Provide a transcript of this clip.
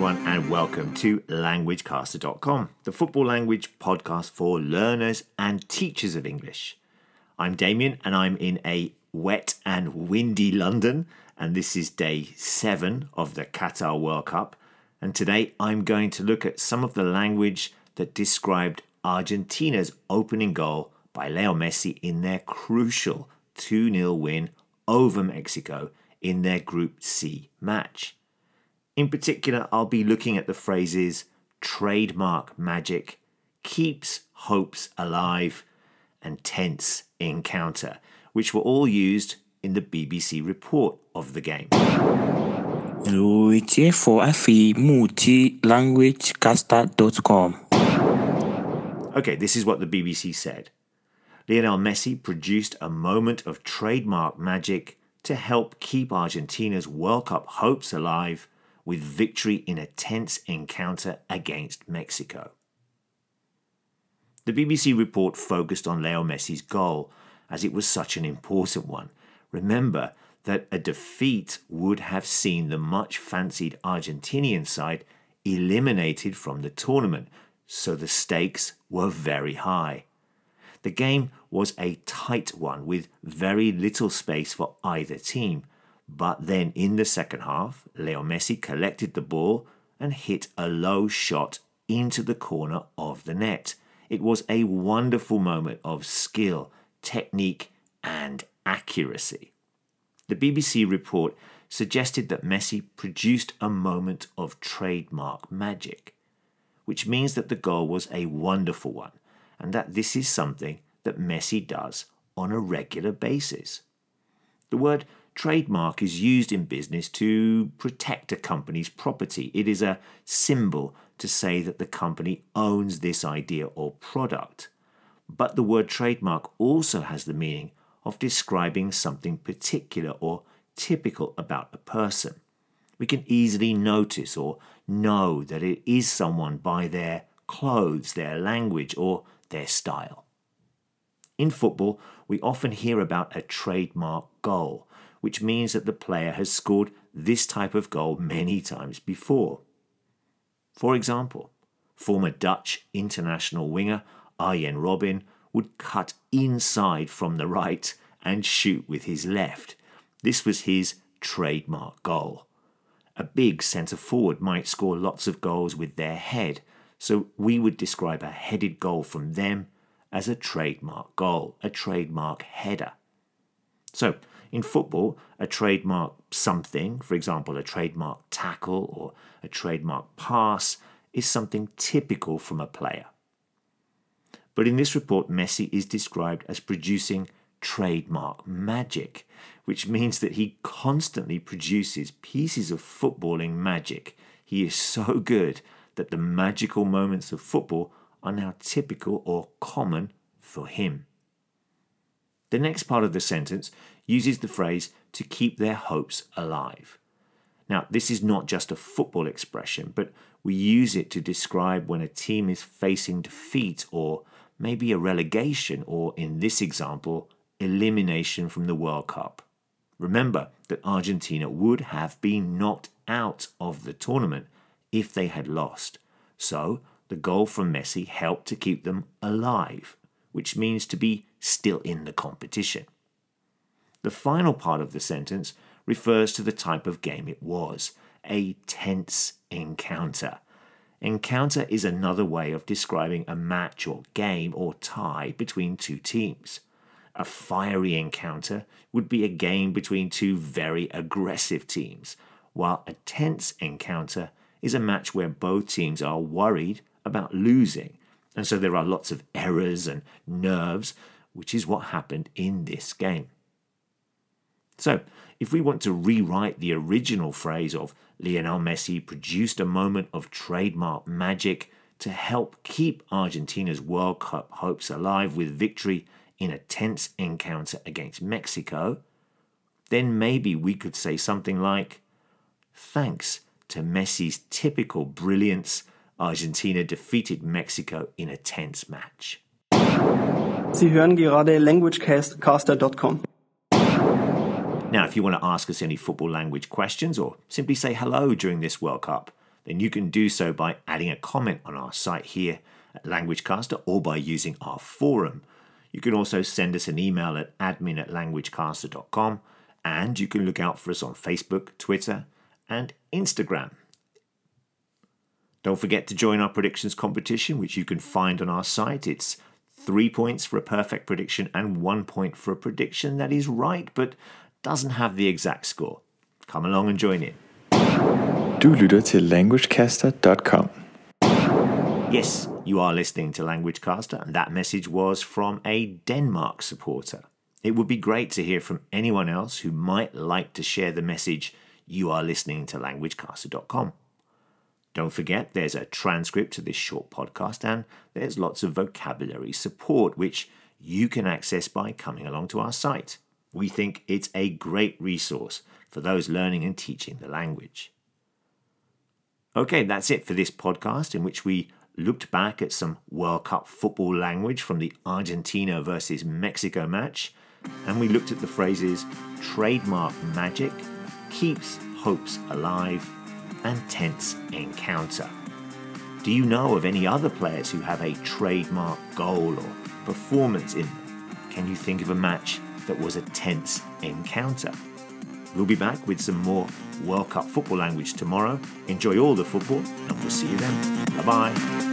welcome to LanguageCaster.com, the football language podcast for learners and teachers of English. I'm Damien and I'm in a wet and windy London, and this is day seven of the Qatar World Cup. And today I'm going to look at some of the language that described Argentina's opening goal by Leo Messi in their crucial 2 0 win over Mexico in their Group C match. In particular, I'll be looking at the phrases trademark magic, keeps hopes alive, and tense encounter, which were all used in the BBC report of the game. Okay, this is what the BBC said. Lionel Messi produced a moment of trademark magic to help keep Argentina's World Cup hopes alive with victory in a tense encounter against Mexico. The BBC report focused on Leo Messi's goal as it was such an important one. Remember that a defeat would have seen the much fancied Argentinian side eliminated from the tournament, so the stakes were very high. The game was a tight one with very little space for either team, but then in the second half, Leo Messi collected the ball and hit a low shot into the corner of the net. It was a wonderful moment of skill, technique, and accuracy. The BBC report suggested that Messi produced a moment of trademark magic, which means that the goal was a wonderful one and that this is something that Messi does on a regular basis. The word Trademark is used in business to protect a company's property. It is a symbol to say that the company owns this idea or product. But the word trademark also has the meaning of describing something particular or typical about a person. We can easily notice or know that it is someone by their clothes, their language, or their style. In football, we often hear about a trademark goal, which means that the player has scored this type of goal many times before. For example, former Dutch international winger Arjen Robben would cut inside from the right and shoot with his left. This was his trademark goal. A big centre forward might score lots of goals with their head, so we would describe a headed goal from them as a trademark goal, a trademark header. So, in football, a trademark something, for example, a trademark tackle or a trademark pass, is something typical from a player. But in this report, Messi is described as producing trademark magic, which means that he constantly produces pieces of footballing magic. He is so good that the magical moments of football are now typical or common for him. The next part of the sentence uses the phrase to keep their hopes alive. Now, this is not just a football expression, but we use it to describe when a team is facing defeat or maybe a relegation, or in this example, elimination from the World Cup. Remember that Argentina would have been knocked out of the tournament if they had lost. So, the goal from Messi helped to keep them alive, which means to be still in the competition. The final part of the sentence refers to the type of game it was a tense encounter. Encounter is another way of describing a match or game or tie between two teams. A fiery encounter would be a game between two very aggressive teams, while a tense encounter is a match where both teams are worried about losing. And so there are lots of errors and nerves, which is what happened in this game. So, if we want to rewrite the original phrase of Lionel Messi produced a moment of trademark magic to help keep Argentina's World Cup hopes alive with victory in a tense encounter against Mexico, then maybe we could say something like, Thanks to Messi's typical brilliance, Argentina defeated Mexico in a tense match. Sie hören gerade languagecaster.com. Now, if you want to ask us any football language questions or simply say hello during this World Cup, then you can do so by adding a comment on our site here at LanguageCaster or by using our forum. You can also send us an email at admin at languagecaster.com and you can look out for us on Facebook, Twitter, and Instagram. Don't forget to join our predictions competition, which you can find on our site. It's three points for a perfect prediction and one point for a prediction that is right but doesn't have the exact score. Come along and join in. Du lytter til languagecaster.com. Yes, you are listening to LanguageCaster, and that message was from a Denmark supporter. It would be great to hear from anyone else who might like to share the message you are listening to languagecaster.com. Don't forget, there's a transcript to this short podcast, and there's lots of vocabulary support, which you can access by coming along to our site. We think it's a great resource for those learning and teaching the language. Okay, that's it for this podcast, in which we looked back at some World Cup football language from the Argentina versus Mexico match, and we looked at the phrases trademark magic, keeps hopes alive, and tense encounter. Do you know of any other players who have a trademark goal or performance in them? Can you think of a match that was a tense encounter? We'll be back with some more World Cup football language tomorrow. Enjoy all the football, and we'll see you then. Bye bye.